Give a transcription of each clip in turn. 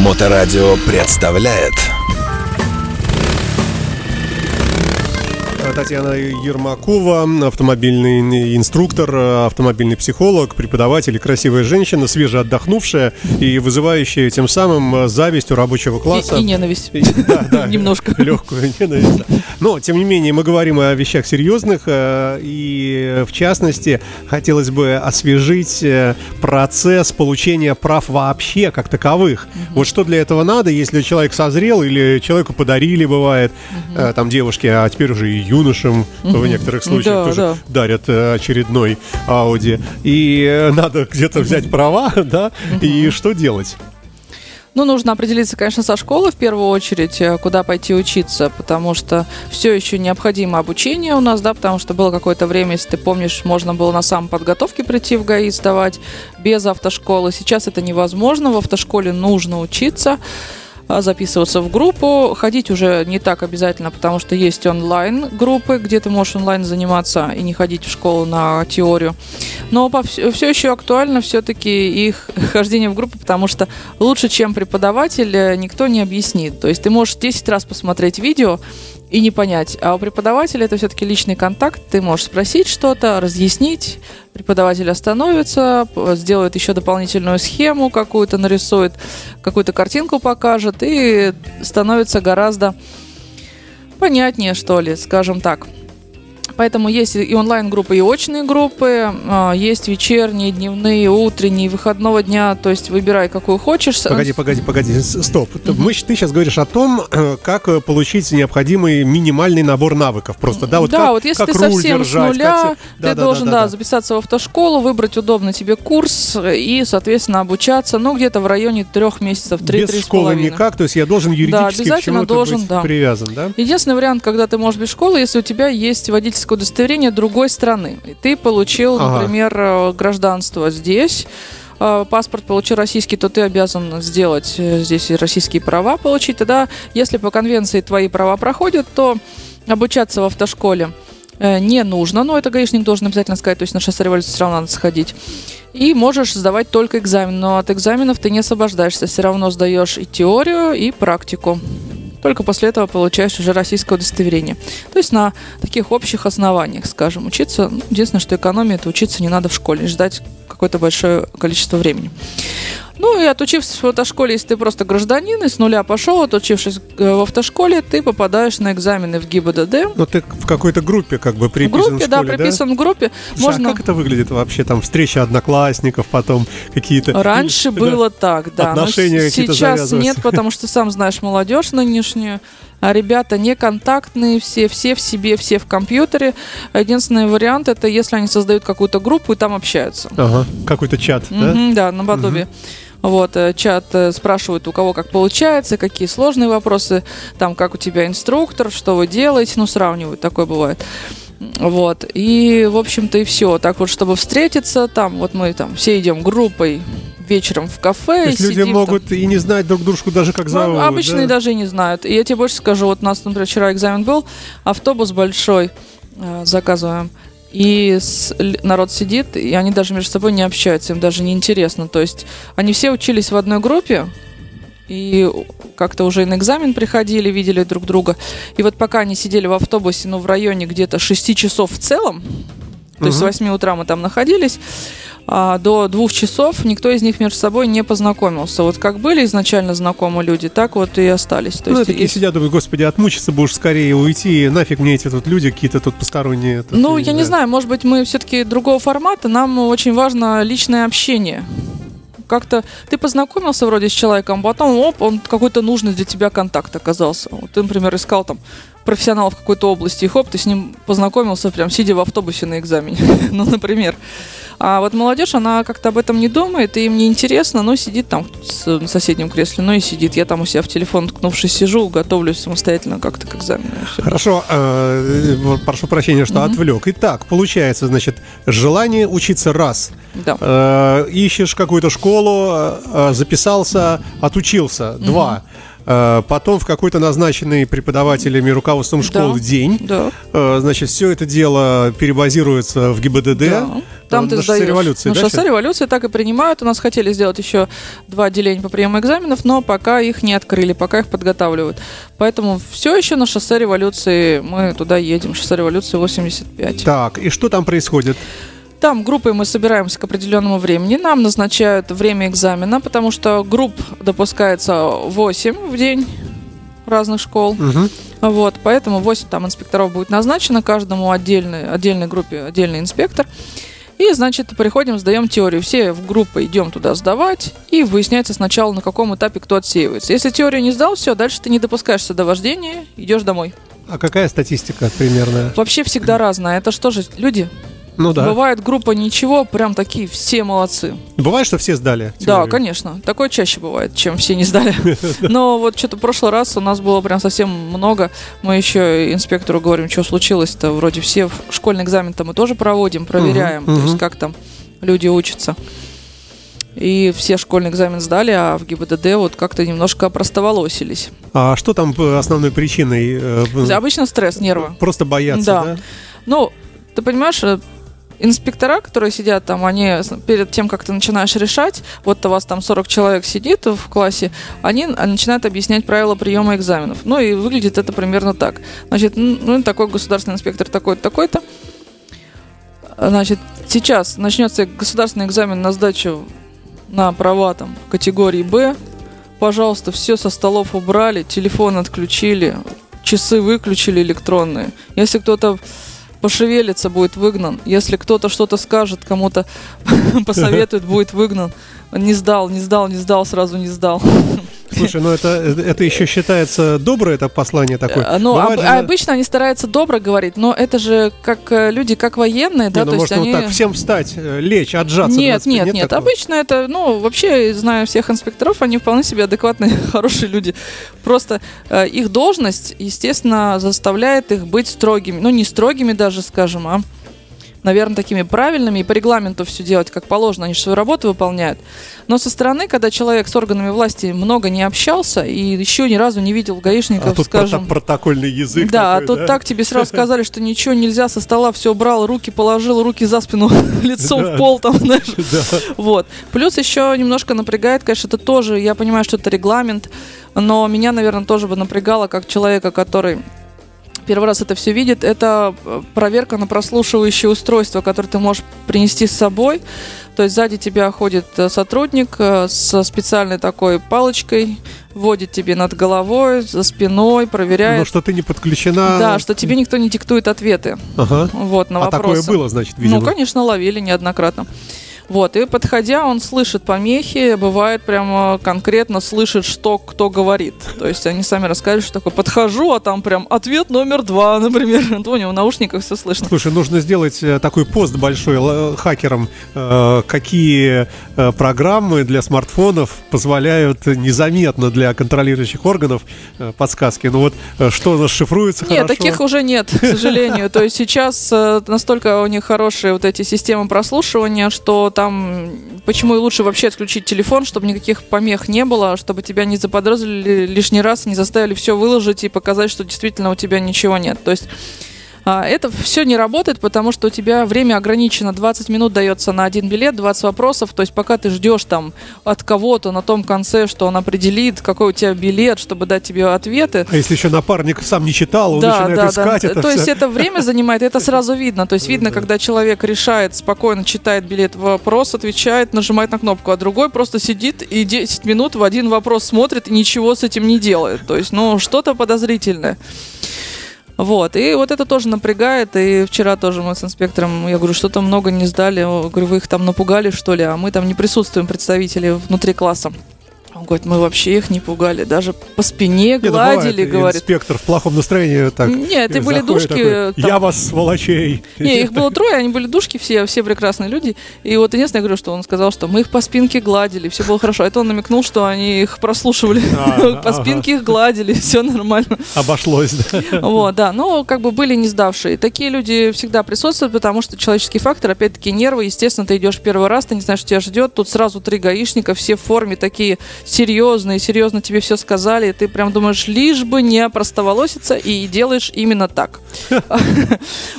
Моторадио представляет Татьяна Ермакова, автомобильный инструктор, автомобильный психолог, преподаватель, красивая женщина, свеже отдохнувшая и вызывающая тем самым зависть у рабочего класса. И, и ненависть. И, да, да. Немножко. Легкую ненависть. Но, тем не менее, мы говорим о вещах серьезных, э, и, в частности, хотелось бы освежить э, процесс получения прав вообще, как таковых. Угу. Вот что для этого надо, если человек созрел или человеку подарили, бывает, угу. там девушки, а теперь уже и юношам угу. в некоторых случаях да, тоже да. дарят э, очередной Ауди. И э, надо где-то взять права, да, угу. и что делать? Ну, нужно определиться, конечно, со школы в первую очередь, э, куда пойти учиться, потому что все еще необходимо обучение у нас, да, потому что было какое-то время, если ты помнишь, можно было на самоподготовке прийти в ГАИ сдавать без автошколы. Сейчас это невозможно, в автошколе нужно учиться. А, записываться в группу. Ходить уже не так обязательно, потому что есть онлайн-группы, где ты можешь онлайн заниматься и не ходить в школу на теорию. Но все еще актуально все-таки их хождение в группу, потому что лучше, чем преподаватель, э, никто не объяснит. То есть ты можешь 10 раз посмотреть видео, и не понять. А у преподавателя это все-таки личный контакт. Ты можешь спросить что-то, разъяснить. Преподаватель остановится, сделает еще дополнительную схему какую-то, нарисует, какую-то картинку покажет и становится гораздо понятнее, что ли, скажем так. Поэтому есть и онлайн-группы, и очные группы, а, есть вечерние, дневные, утренние, выходного дня, то есть выбирай, какую хочешь. Погоди, погоди, погоди, стоп. Mm-hmm. Мы, ты сейчас говоришь о том, э, как э, получить необходимый минимальный набор навыков просто, да? Вот да, как, вот если как ты совсем держать, с нуля, как... ты да, должен, да, да, да, записаться в автошколу, выбрать удобный тебе курс и, соответственно, обучаться, ну, где-то в районе трех месяцев, три, Без школы никак, то есть я должен юридически да, обязательно к должен, быть да. привязан, да? Единственный вариант, когда ты можешь без школы, если у тебя есть водительское водительское удостоверение другой страны. И ты получил, ага. например, э, гражданство здесь, э, паспорт получил российский, то ты обязан сделать э, здесь российские права получить. Тогда, если по конвенции твои права проходят, то обучаться в автошколе не нужно. Но это гаишник должен обязательно сказать, то есть на шоссе революции все равно надо сходить. И можешь сдавать только экзамен, но от экзаменов ты не освобождаешься. Все равно сдаешь и теорию, и практику. Только после этого получаешь уже российское удостоверение. То есть на таких общих основаниях, скажем, учиться. Ну, единственное, что экономия, это учиться не надо в школе, ждать какое-то большое количество времени. Ну и отучившись в автошколе, если ты просто гражданин и с нуля пошел, отучившись э, в автошколе, ты попадаешь на экзамены в ГИБДД. Но ты в какой-то группе как бы приписан в группе, в школе, да? приписан да? в группе. Слушай, а Можно... а как это выглядит вообще? Там встреча одноклассников, потом какие-то... Раньше да. было так, да. Отношения какие-то Сейчас нет, потому что сам знаешь молодежь нынешнюю. А ребята не контактные, все, все в себе, все в компьютере. Единственный вариант это если они создают какую-то группу и там общаются. Ага, какой-то чат, да? Угу, да, наподобие. Угу. Вот, э, чат э, спрашивает, у кого как получается, какие сложные вопросы, там, как у тебя инструктор, что вы делаете, ну, сравнивают, такое бывает. Вот, и, в общем-то, и все. Так вот, чтобы встретиться, там, вот мы там все идем группой вечером в кафе. То есть люди могут там. и не знать друг дружку даже как зовут. Ну, обычные да? даже и не знают. И я тебе больше скажу, вот у нас, например, вчера экзамен был, автобус большой э, заказываем. И с, народ сидит, и они даже между собой не общаются, им даже не интересно. То есть они все учились в одной группе, и как-то уже на экзамен приходили, видели друг друга. И вот пока они сидели в автобусе, ну, в районе где-то 6 часов в целом, то угу. есть с 8 утра мы там находились, а, до двух часов никто из них между собой не познакомился. Вот как были изначально знакомы люди, так вот и остались. То ну, есть, такие есть... сидят, думают, господи, отмучиться бы уж скорее уйти, нафиг мне эти тут люди какие-то тут посторонние. Тут, ну, я да. не знаю, может быть, мы все-таки другого формата, нам очень важно личное общение как-то ты познакомился вроде с человеком, потом, оп, он какой-то нужный для тебя контакт оказался. Вот ты, например, искал там профессионал в какой-то области, и хоп, ты с ним познакомился, прям сидя в автобусе на экзамене, ну, например. А вот молодежь, она как-то об этом не думает, и им не интересно, но сидит там в соседнем кресле, ну и сидит. Я там у себя в телефон ткнувшись сижу, готовлюсь самостоятельно как-то к экзамену. Хорошо, э, прошу прощения, что отвлек. Итак, получается, значит, желание учиться раз. Да. Э, ищешь какую-то школу, э, записался, отучился. Два. Потом в какой-то назначенный преподавателями руководством школы Да. день. Да. Э, Значит, все это дело перебазируется в ГИБДД. Да. Там Э, ты на шоссе сдаешь. революции, На да, шоссе революции так и принимают. У нас хотели сделать еще два отделения по приему экзаменов, но пока их не открыли, пока их подготавливают. Поэтому все еще на шоссе революции мы туда едем. Шоссе революции 85. Так, и что там происходит? Там группой мы собираемся к определенному времени. Нам назначают время экзамена, потому что групп допускается 8 в день разных школ. Мгм. Вот, поэтому 8 там инспекторов будет назначено, каждому отдельной, отдельной группе отдельный инспектор. И, значит, приходим, сдаем теорию. Все в группы идем туда сдавать, и выясняется сначала, на каком этапе кто отсеивается. Если теорию не сдал, все, дальше ты не допускаешься до вождения, идешь домой. А какая статистика примерная? Вообще всегда разное. Это что же, люди? Ну да. Бывает группа ничего, прям такие все молодцы. Бывает, что все сдали? Да, теорию? конечно. Такое чаще бывает, чем все не сдали. Но вот что-то в прошлый раз у нас было прям совсем много. Мы еще инспектору говорим, что случилось-то. Вроде все школьный экзамен-то мы тоже проводим, проверяем, то есть как там люди учатся. И все школьный экзамен сдали, а в ГИБДД вот как-то немножко опростоволосились. А что там основной причиной? э, Обычно стресс, нервы. Просто боятся, Да. да? Ну, ты понимаешь, э, инспектора, которые сидят там, они перед тем, как ты начинаешь решать, вот у вас там 40 человек сидит в классе, они н- начинают объяснять правила приема экзаменов. Ну и выглядит это примерно так. Значит, ну такой государственный инспектор такой-то, такой-то. Значит, сейчас начнется государственный экзамен на сдачу на права там категории Б. Пожалуйста, все со столов убрали, телефон отключили, часы выключили электронные. Если кто-то пошевелится, будет выгнан. Если кто-то что-то скажет, кому-то посоветует, будет выгнан. Не сдал, не сдал, не сдал, сразу не сдал. Слушай, ну это, это еще считается доброе это послание такое. А, Ну, об- же- обычно они стараются добро говорить, но это же как э, люди, как военные, Не, да, ну, то может, есть они... вот так всем встать, э, лечь, отжаться. Нет, 25, нет, нет. такого? Обычно это, ну, вообще, знаю всех инспекторов, они вполне себе адекватные, хорошие люди. Просто э, их должность, естественно, заставляет их быть строгими. Ну, не строгими даже, скажем, а, наверное, такими правильными и по регламенту все делать, как положено. Они же свою работу выполняют. Но со стороны, когда человек с органами власти много не общался и еще ни разу не видел гаишников, А тут скажем... прото- протокольный язык. Да, а такой, тут так тебе сразу сказали, что ничего нельзя, со стола все убрал, руки положил, руки за спину, лицом Да. в пол там, знаешь. Да. Вот. Плюс еще немножко напрягает, конечно, это тоже, я понимаю, что это регламент, но меня, наверное, тоже бы напрягало, как человека, который первый раз это все видит, это э, проверка на прослушивающее устройство, которое ты можешь принести с собой. То есть сзади тебя ходит э, сотрудник э, со специальной такой палочкой, вводит тебе над головой, за спиной, проверяет. Ну, что ты не подключена. Да, что тебе никто не диктует ответы. Ага. Вот, на А вопросы. такое было, значит, видимо. Ну, конечно, ловили неоднократно. Вот, и подходя, он слышит помехи, бывает прямо конкретно слышит, что кто говорит. То есть они сами рассказывают, что такое подхожу, а там прям ответ номер два, например. У него в наушниках все слышно. Слушай, нужно сделать э, такой пост большой л- хакерам, э, какие э, программы для смартфонов позволяют незаметно для контролирующих органов э, подсказки. Ну вот, э, что у нас шифруется Нет, хорошо. таких уже нет, к сожалению. То есть сейчас э, настолько у них хорошие вот эти системы прослушивания, что там почему и лучше вообще отключить телефон, чтобы никаких помех не было, чтобы тебя не заподозрили лишний раз, не заставили все выложить и показать, что действительно у тебя ничего нет. То есть а, это все не работает, потому что у тебя время ограничено. 20 минут дается на один билет, 20 вопросов. То есть пока ты ждешь там от кого-то на том конце, что он определит, какой у тебя билет, чтобы дать тебе ответы, А если еще напарник сам не читал, он начинает искать это То всё. есть это время занимает, это сразу видно. То есть видно, когда человек решает, спокойно читает билет, вопрос, отвечает, нажимает на кнопку, а другой просто сидит и 10 минут в один вопрос смотрит и ничего с этим не делает. То есть, ну, что-то подозрительное. Вот, и вот это тоже напрягает, и вчера тоже мы с инспектором, я говорю, что-то много не сдали, говорю, вы их там напугали, что ли, а мы там не присутствуем, представители внутри класса. Он говорит, мы вообще их не пугали, даже по спине Не, ну, бывает, гладили, и говорит. Инспектор в плохом настроении так. Нет, это э, были душки, такой, там- Я вас, сволочей. Не, их было трое, они были душки все, все прекрасные люди. И вот единственное, я говорю, что он сказал, что мы их по спинке гладили, все было хорошо. Это он намекнул, что они их прослушивали, А, по спинке их гладили, все нормально. Обошлось, да. Вот, да, но как бы были не сдавшие. Такие люди всегда присутствуют, потому что человеческий фактор, опять-таки, нервы. Естественно, ты идешь первый раз, ты не знаешь, что тебя ждет. Тут сразу три гаишника, все в форме такие серьезно, и серьезно тебе все сказали, и ты прям думаешь, лишь бы не простоволоситься, и делаешь именно так.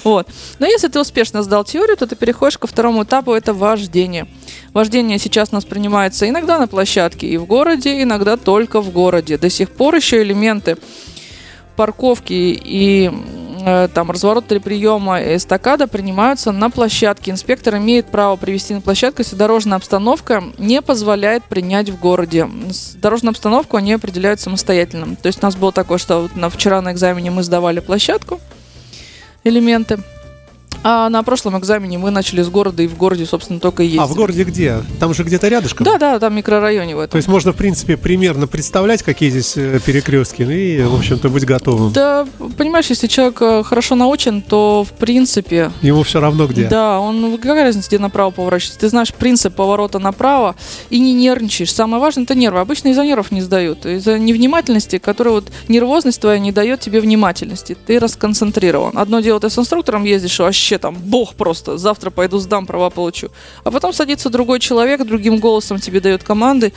Вот. Но если ты успешно сдал теорию, то ты переходишь ко второму этапу, это вождение. Вождение сейчас у нас принимается иногда на площадке и в городе, иногда только в городе. До сих пор еще элементы парковки и там разворот три приема эстакада принимаются на площадке. Инспектор имеет право привести на площадку, если дорожная обстановка не позволяет принять в городе. Дорожную обстановку они определяют самостоятельно. То есть у нас было такое, что вот на, вчера на экзамене мы сдавали площадку, элементы. А на прошлом экзамене мы начали с города, и в городе, собственно, только ездили. А в городе где? Там же где-то рядышком? Да, да, там микрорайоне в этом. То есть можно, в принципе, примерно представлять, какие здесь э, перекрестки, ну и, в общем-то, быть готовым. Да, понимаешь, если человек э, хорошо научен, то, в принципе... Ему все равно где. Да, он, ну, какая разница, где направо поворачивать? Ты знаешь принцип поворота направо и не нервничаешь. Самое важное – это нервы. Обычно из-за нервов не сдают. Из-за невнимательности, которая вот нервозность твоя не дает тебе внимательности. Ты расконцентрирован. Одно дело, ты с инструктором ездишь, вообще там бог просто, завтра пойду сдам, права получу. А потом садится другой человек, другим голосом тебе дает команды,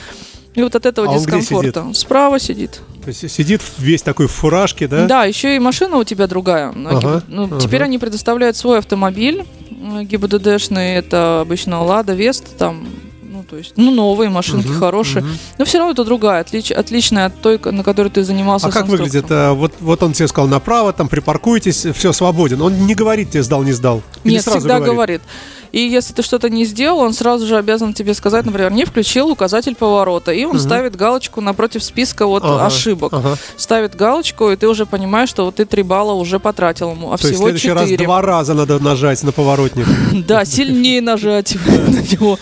и вот от этого А дискомфорта. сидит? Справа сидит. То есть сидит весь такой в фуражке, да? Да, еще и машина у тебя другая. На Ага, ну, ага. Теперь они предоставляют свой автомобиль э, ГИБДДшный, это обычно Лада, Вест, там, ну, то есть, ну, новые машинки, Мгм, хорошие. мгм. Но все равно это другая, отлич- отличная от той, на которой ты занимался А как выглядит? а, Вот, вот он тебе сказал направо, там припаркуйтесь, все свободен. Он не говорит тебе сдал, не сдал. Или Нет, всегда говорит. И если ты что-то не сделал, он сразу же обязан тебе сказать, например, не включил указатель поворота. И он Мгм. ставит галочку напротив списка вот Ага, ошибок. ага. Ставит галочку, и ты уже понимаешь, что вот ты три балла уже потратил ему, а То есть в всего следующий раз четыре. два раза надо нажать на поворотник. Да, сильнее нажать на него.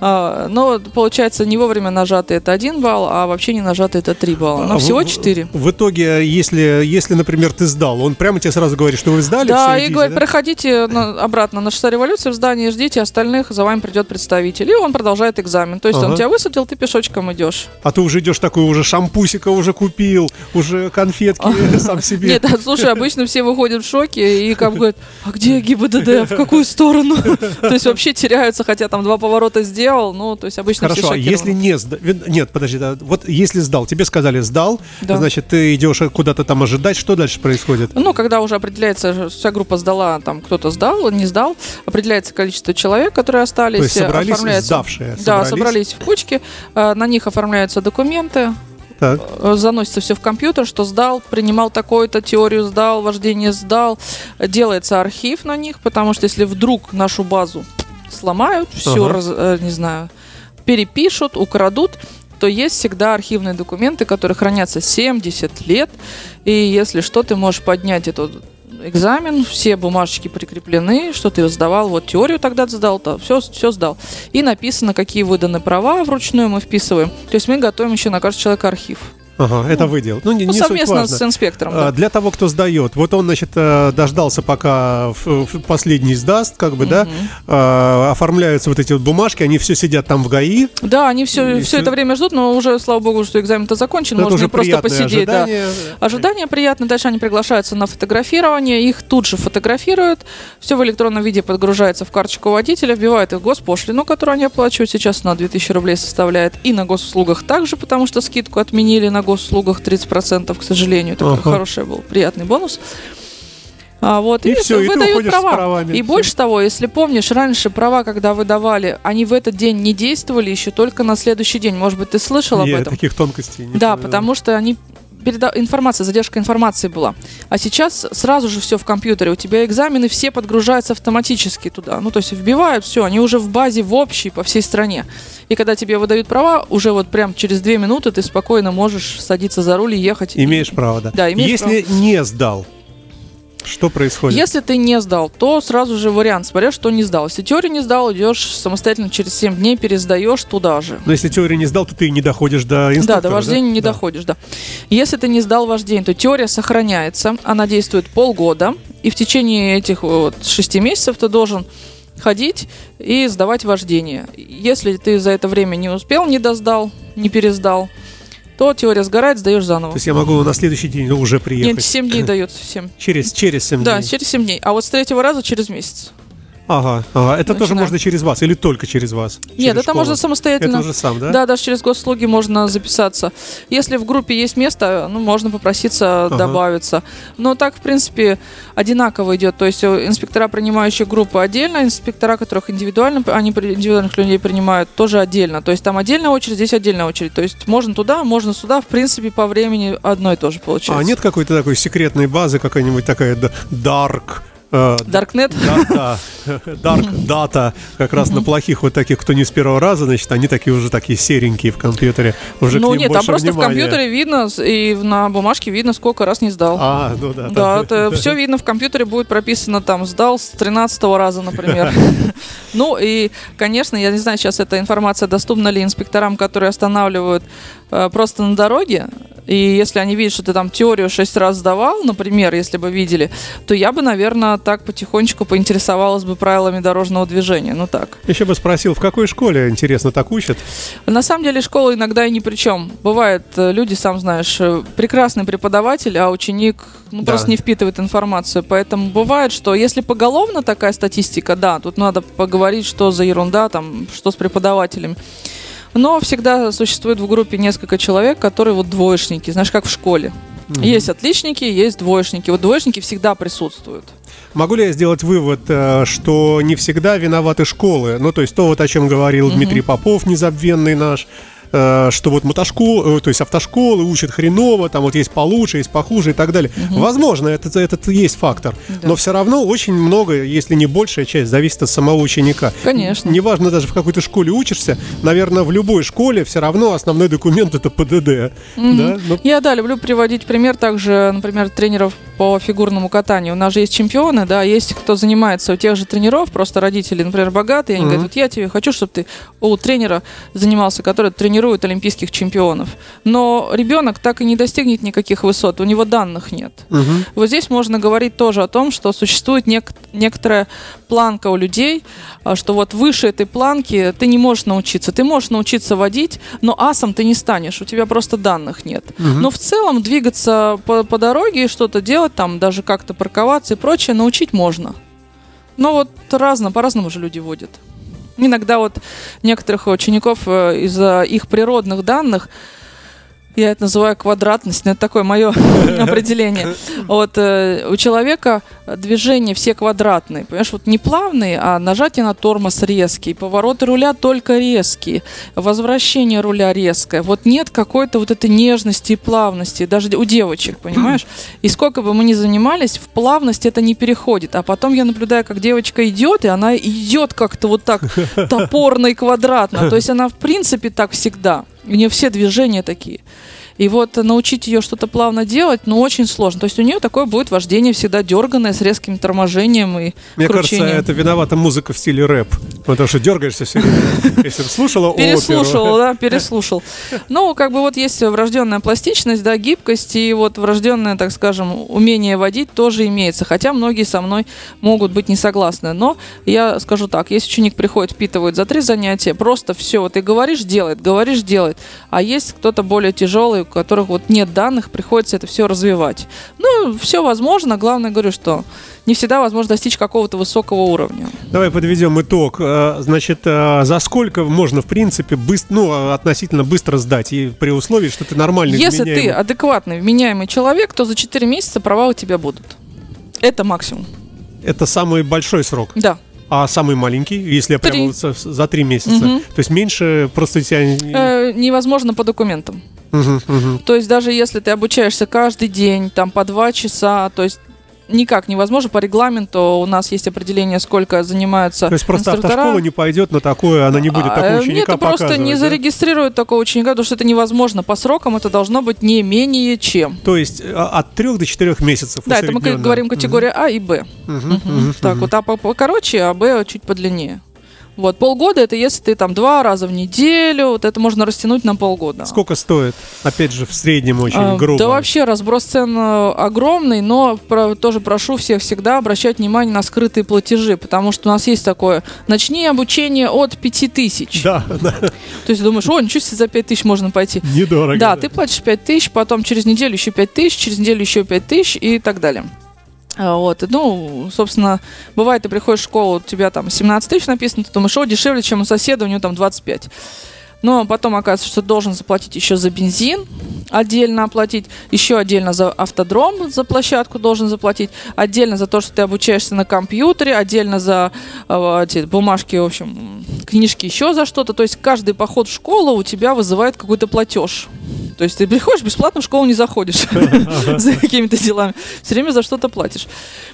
А, но получается, не вовремя нажатый это один балл, а вообще не нажатый это три балла. Но А всего в- четыре. В итоге, если, если, например, ты сдал, он прямо тебе сразу говорит, что вы сдали, Да, всё, и идите, говорит, да? проходите на- обратно на шоссе революции в здании, ждите остальных, за вами придет представитель. И он продолжает экзамен. То есть он Ага. тебя высадил, ты пешочком идешь. А ты уже идешь такой, уже шампусика уже купил, уже конфетки сам себе. Нет, а, слушай, обычно все выходят в шоке и как бы говорят, а где ГИБДД, в какую сторону? То есть вообще теряются, хотя там два поворота сделал, ну, то есть обычно Хорошо, все а если шокированы. не сдал, нет, подожди, да, вот если сдал, тебе сказали сдал, Да. значит, ты идешь куда-то там ожидать, что дальше происходит? Ну, когда уже определяется, вся группа сдала, там кто-то сдал, не сдал, определяется количество человек, которые остались. То есть собрались оформляется- сдавшие, Да, собрались? собрались в кучки, э, на них оформляются документы, Так. э, заносится все в компьютер, что сдал, принимал такую-то теорию, сдал, вождение сдал, делается архив на них, потому что если вдруг нашу базу сломают, все, Ага. не знаю, перепишут, украдут, то есть всегда архивные документы, которые хранятся 70 лет, и если что, ты можешь поднять этот экзамен, все бумажечки прикреплены, что ты сдавал, вот теорию тогда сдал, то все, все сдал. И написано, какие выданы права вручную мы вписываем. То есть мы готовим еще на каждого человека архив. Ага, это вы делаете. Ну, не, Ну, не совместно с инспектором. А, да. Для того, кто сдает, вот он, значит, э, дождался, пока последний сдаст, как бы, да, Мгм. а, оформляются вот эти вот бумажки, они все сидят там в ГАИ. Да, они все, все всё- это время ждут, но уже, слава богу, что экзамен-то закончен, Это можно просто посидеть. Да. ожидание. Ожидание приятно. Дальше они приглашаются на фотографирование, их тут же фотографируют. Все в электронном виде подгружается в карточку водителя, вбивают их госпошлину, которую они оплачивают сейчас на 2000 рублей составляет. И на госуслугах также, потому что скидку отменили на госуслугах 30%, к сожалению. Такой Ага. хороший был, приятный бонус. А, вот, И всё, и ты уходишь с права. правами. И Всё. больше того, если помнишь, раньше права, когда выдавали, они в этот день не действовали еще только на следующий день. Может быть, ты слышал об Я этом? таких тонкостей не Да, понял. потому что они переда... информация, задержка информации была. А сейчас сразу же все в компьютере. У тебя экзамены все подгружаются автоматически туда. Ну, то есть вбивают все, они уже в базе, в общей по всей стране. И когда тебе выдают права, уже вот прям через две минуты ты спокойно можешь садиться за руль и ехать. Имеешь право, да. Да, имеешь Если не сдал, что происходит? Если ты не сдал, то сразу же вариант, смотря что не сдал. Если теорию не сдал, идешь самостоятельно через 7 дней, пересдаешь туда же. Но если теорию не сдал, то ты не доходишь до инструктора, Да, до вождения не Да. доходишь, да. Если ты не сдал вождение, то теория сохраняется, она действует полгода, и в течение этих вот шести месяцев ты должен ходить и сдавать вождение. Если ты за это время не успел, не доздал, не пересдал, то теория сгорает, сдаешь заново. То есть я могу на следующий день уже приехать. Нет, 7 дней дается, 7. Через, через 7 Да, дней. через 7 дней. А вот с третьего раза через месяц. Ага, ага. Это тоже Начинаем. можно через вас или только через вас? Нет, Через это школу? можно самостоятельно. Это уже сам, да? Да, даже через госуслуги можно записаться. Если в группе есть место, ну, можно попроситься Ага. добавиться. Но так, в принципе, одинаково идет. То есть э, инспектора, принимающие группы отдельно, инспектора, которых индивидуально, они индивидуальных людей принимают, тоже отдельно. То есть там отдельная очередь, здесь отдельная очередь. То есть можно туда, можно сюда. В принципе, по времени одно и то же получается. А нет какой-то такой секретной базы, какая-нибудь такая dark, Даркнет? Да, да. Dark Data, как раз на плохих вот таких, кто не с первого раза, значит, они такие уже такие серенькие в компьютере. Уже ну нет, там просто в внимания. компьютере видно, и на бумажке видно, сколько раз не сдал. А, ну да. Да, это все видно в компьютере, будет прописано там, сдал с 13 раза, например. Ну и, конечно, я не знаю, сейчас эта информация доступна ли инспекторам, которые останавливают э, просто на дороге. И если они видят, что ты там теорию 6 раз сдавал, например, если бы видели, то я бы, наверное, так потихонечку поинтересовалась бы правилами дорожного движения. Ну так. Еще бы спросил, в какой школе, интересно, так учат? На самом деле школа иногда и ни при чем. Бывает, э, люди, сам знаешь, э, прекрасный преподаватель, а ученик ну, Да. просто не впитывает информацию. Поэтому бывает, что если поголовно такая статистика, да, тут надо поговорить, что за ерунда, там, что с преподавателями. Но всегда существует в группе несколько человек, которые вот двоечники, знаешь, как в школе. Есть отличники, есть двоечники. Вот двоечники всегда присутствуют. Могу ли я сделать вывод, э, что не всегда виноваты школы? Ну, то есть то, вот о чем говорил Дмитрий Попов, незабвенный наш, э, что вот мотошколы, то есть автошколы учат хреново, там вот есть получше, есть похуже и так далее. Возможно, это, этот есть фактор. Да. Но все равно очень много, если не большая часть, зависит от самого ученика. Конечно. Неважно даже в какой-то школе учишься, наверное, в любой школе все равно основной документ это ПДД. Да? Ну, Я, да, люблю приводить пример также, например, тренеров по фигурному катанию. У нас же есть чемпионы, да, есть кто занимается у тех же тренеров, просто родители, например, богатые, они Мгм. говорят, вот я тебе хочу, чтобы ты у тренера занимался, который тренирует олимпийских чемпионов. Но ребенок так и не достигнет никаких высот, у него данных нет. мгм. Вот здесь можно говорить тоже о том, что существует нек- некоторая планка у людей, а, что вот выше этой планки ты не можешь научиться. Ты можешь научиться водить, но асом ты не станешь, у тебя просто данных нет. Но в целом двигаться по, по дороге и что-то делать, там даже как-то парковаться и прочее, научить можно. Но вот разно, по-разному же люди водят. Иногда вот некоторых учеников э, из-за их природных данных я это называю квадратность, но это такое мое определение. Вот э, у человека движения все квадратные, понимаешь, вот не плавные, а нажатие на тормоз резкий, повороты руля только резкие, возвращение руля резкое. Вот нет какой-то вот этой нежности и плавности, даже у девочек, понимаешь? И сколько бы мы ни занимались, в плавность это не переходит. А потом я наблюдаю, как девочка идет, и она идет как-то вот так топорно и квадратно. То есть она в принципе так всегда. У нее все движения такие. И вот научить ее что-то плавно делать, ну, очень сложно. То есть у нее такое будет вождение всегда дерганное, с резким торможением и Мне кручением. кажется, это виновата музыка в стиле рэп. Потому что дергаешься все время. Если бы слушала Переслушал, да, переслушал. Ну, как бы вот есть врожденная пластичность, да, гибкость, и вот врожденное, так скажем, умение водить тоже имеется. Хотя многие со мной могут быть не согласны. Но я скажу так, если ученик приходит, впитывает за три занятия, просто все, вот ты говоришь, делает, говоришь, делает. А есть кто-то более тяжелый, у которых вот нет данных, приходится это все развивать. Ну, все возможно. Главное, говорю, что не всегда возможно достичь какого-то высокого уровня. Давай подведем итог. Э, Значит, э, за сколько можно, в принципе, быс- ну, э, относительно быстро сдать? И при условии, что ты нормальный, Если ты вменяемый? адекватный, вменяемый человек, то за 4 месяца права у тебя будут. Это максимум. Это самый большой срок. Да. А самый маленький, если я Три. прямо вот со- за три месяца. Мгм. То есть меньше просто тебя... Э, невозможно по документам. Мгм, мгм. То есть даже если ты обучаешься каждый день, там по два часа, то есть никак невозможно. По регламенту у нас есть определение, сколько занимаются То есть просто автошкола не пойдет на такое, она не будет А, такого э, ученика Нет, это просто показывать, не да? зарегистрируют такого ученика, потому что это невозможно. По срокам это должно быть не менее чем. То есть э, от трех до четырех месяцев Да, это мы говорим категория А и Б. Так вот, а по- покороче, а Б чуть подлиннее. Вот, полгода это если ты там два раза в неделю, вот это можно растянуть на полгода. Сколько стоит? Опять же, в среднем очень А, грубо. Да вообще разброс цен э, огромный, но про- тоже прошу всех всегда обращать внимание на скрытые платежи, потому что у нас есть такое, начни обучение от 5000. Да, да, То есть думаешь, о, ничего себе, за 5000 можно пойти. недорого. Да, ты платишь 5000, потом через неделю еще 5000, через неделю еще 5000 и так далее. А, Вот, ну, собственно, бывает, ты приходишь в школу, у тебя там 17 тысяч написано, ты думаешь, о, дешевле, чем у соседа, у него там 25. Но потом оказывается, что должен заплатить еще за бензин, отдельно оплатить, еще отдельно за автодром, за площадку должен заплатить, отдельно за то, что ты обучаешься на компьютере, отдельно за э, эти бумажки, в общем, книжки еще за что-то. То есть каждый поход в школу у тебя вызывает какой-то платеж. То есть ты приходишь, бесплатно в школу не заходишь за какими-то делами. Все время за что-то платишь.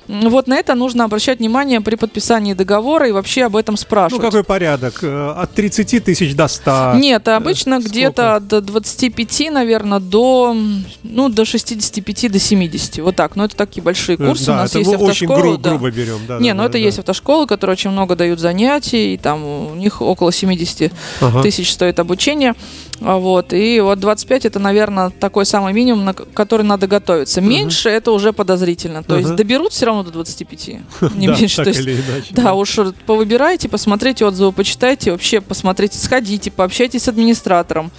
Вот на это нужно обращать внимание при подписании договора и вообще об этом Ну, спрашивать. какой порядок? Э, От 30 тысяч до 100? Нет, обычно сколько? где-то от 25, наверное, до, ну, до 65, до 70. Вот так. Но это такие большие Э, курсы. да, У нас это есть мы очень автошколы. гру- да. грубо берем. Да, Не, да, ну да, это да. есть автошколы, которые очень много дают занятий, и там у них около 70 Ага. тысяч стоит обучение. А Вот. И вот 25 это, наверное, такой самый минимум, на который надо готовиться. Меньше это уже подозрительно. То есть Ага. доберут все равно до 25, не меньше. То есть да, уж повыбирайте, посмотрите отзывы, почитайте, вообще посмотрите, сходите, пообщайтесь с администратором.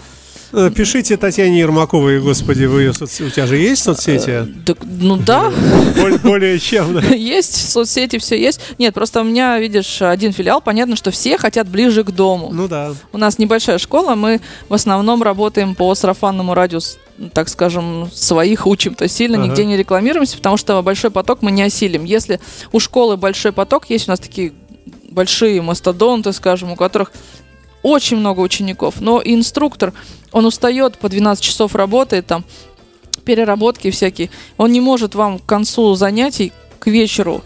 Э, Пишите Татьяне Ермаковой, господи, вы ее соц- у тебя же есть соцсети? Так, ну да, Более, более чем. есть соцсети, все есть. Нет, просто у меня, видишь, один филиал, понятно, что все хотят ближе к дому. Ну да. У нас небольшая школа, мы в основном работаем по сарафанному радио, с- так скажем, своих учим, то есть сильно Ага. нигде не рекламируемся, потому что большой поток мы не осилим. Если у школы большой поток, есть у нас такие большие мастодонты, скажем, у которых очень много учеников, но инструктор, он устает, по 12 часов работает там, переработки всякие, он не может вам к концу занятий, к вечеру,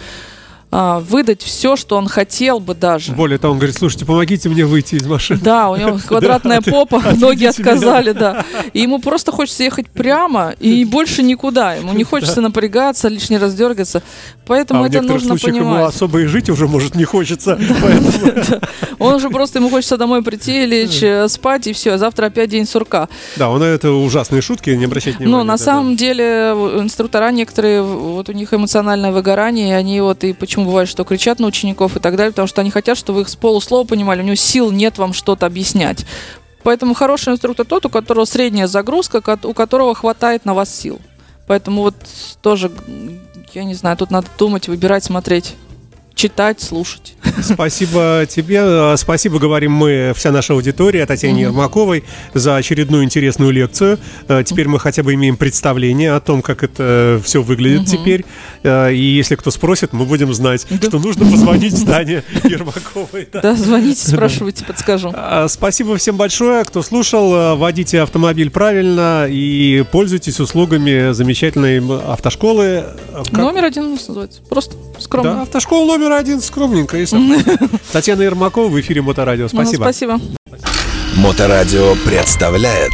а, выдать все, что он хотел бы даже. Более того, он говорит, слушайте, помогите мне выйти из машины. Да, у него квадратная попа, ноги отказали, да. И ему просто хочется ехать прямо и больше никуда. Ему не хочется напрягаться, лишний раз дергаться. Поэтому а это нужно случаях ему понимать. особо и жить уже может не хочется. Он уже просто, ему хочется домой прийти, лечь, э, спать, и все. Завтра опять день сурка. да, он это ужасные шутки, не обращайте внимания. Но на самом деле э, инструктора некоторые, вот у них эмоциональное выгорание, и они вот, и почему бывает, что кричат на учеников и так далее, потому что они хотят, чтобы их с полуслова понимали, у него сил нет вам что-то объяснять. Поэтому хороший инструктор тот, у которого средняя загрузка, у которого хватает на вас сил. Поэтому вот тоже, я не знаю, тут надо думать, выбирать, смотреть, читать, слушать. Спасибо тебе. э, Спасибо, говорим мы, вся наша аудитория, Татьяне Ермаковой, за очередную интересную лекцию. Э, Теперь мы хотя бы имеем представление о том, как это все выглядит теперь. Э, И если кто спросит, мы будем знать, что нужно позвонить Тане Ермаковой. да. Да, звоните, спрашивайте, подскажу. А, Спасибо всем большое, кто слушал. Э, Водите автомобиль правильно и пользуйтесь услугами замечательной автошколы. Э, как- Номер один у нас называется. Просто скромно. Да, автошкола номер один, скромненько. и. Татьяна Ермакова в эфире Моторадио. Ну, Спасибо. спасибо. Моторадио представляет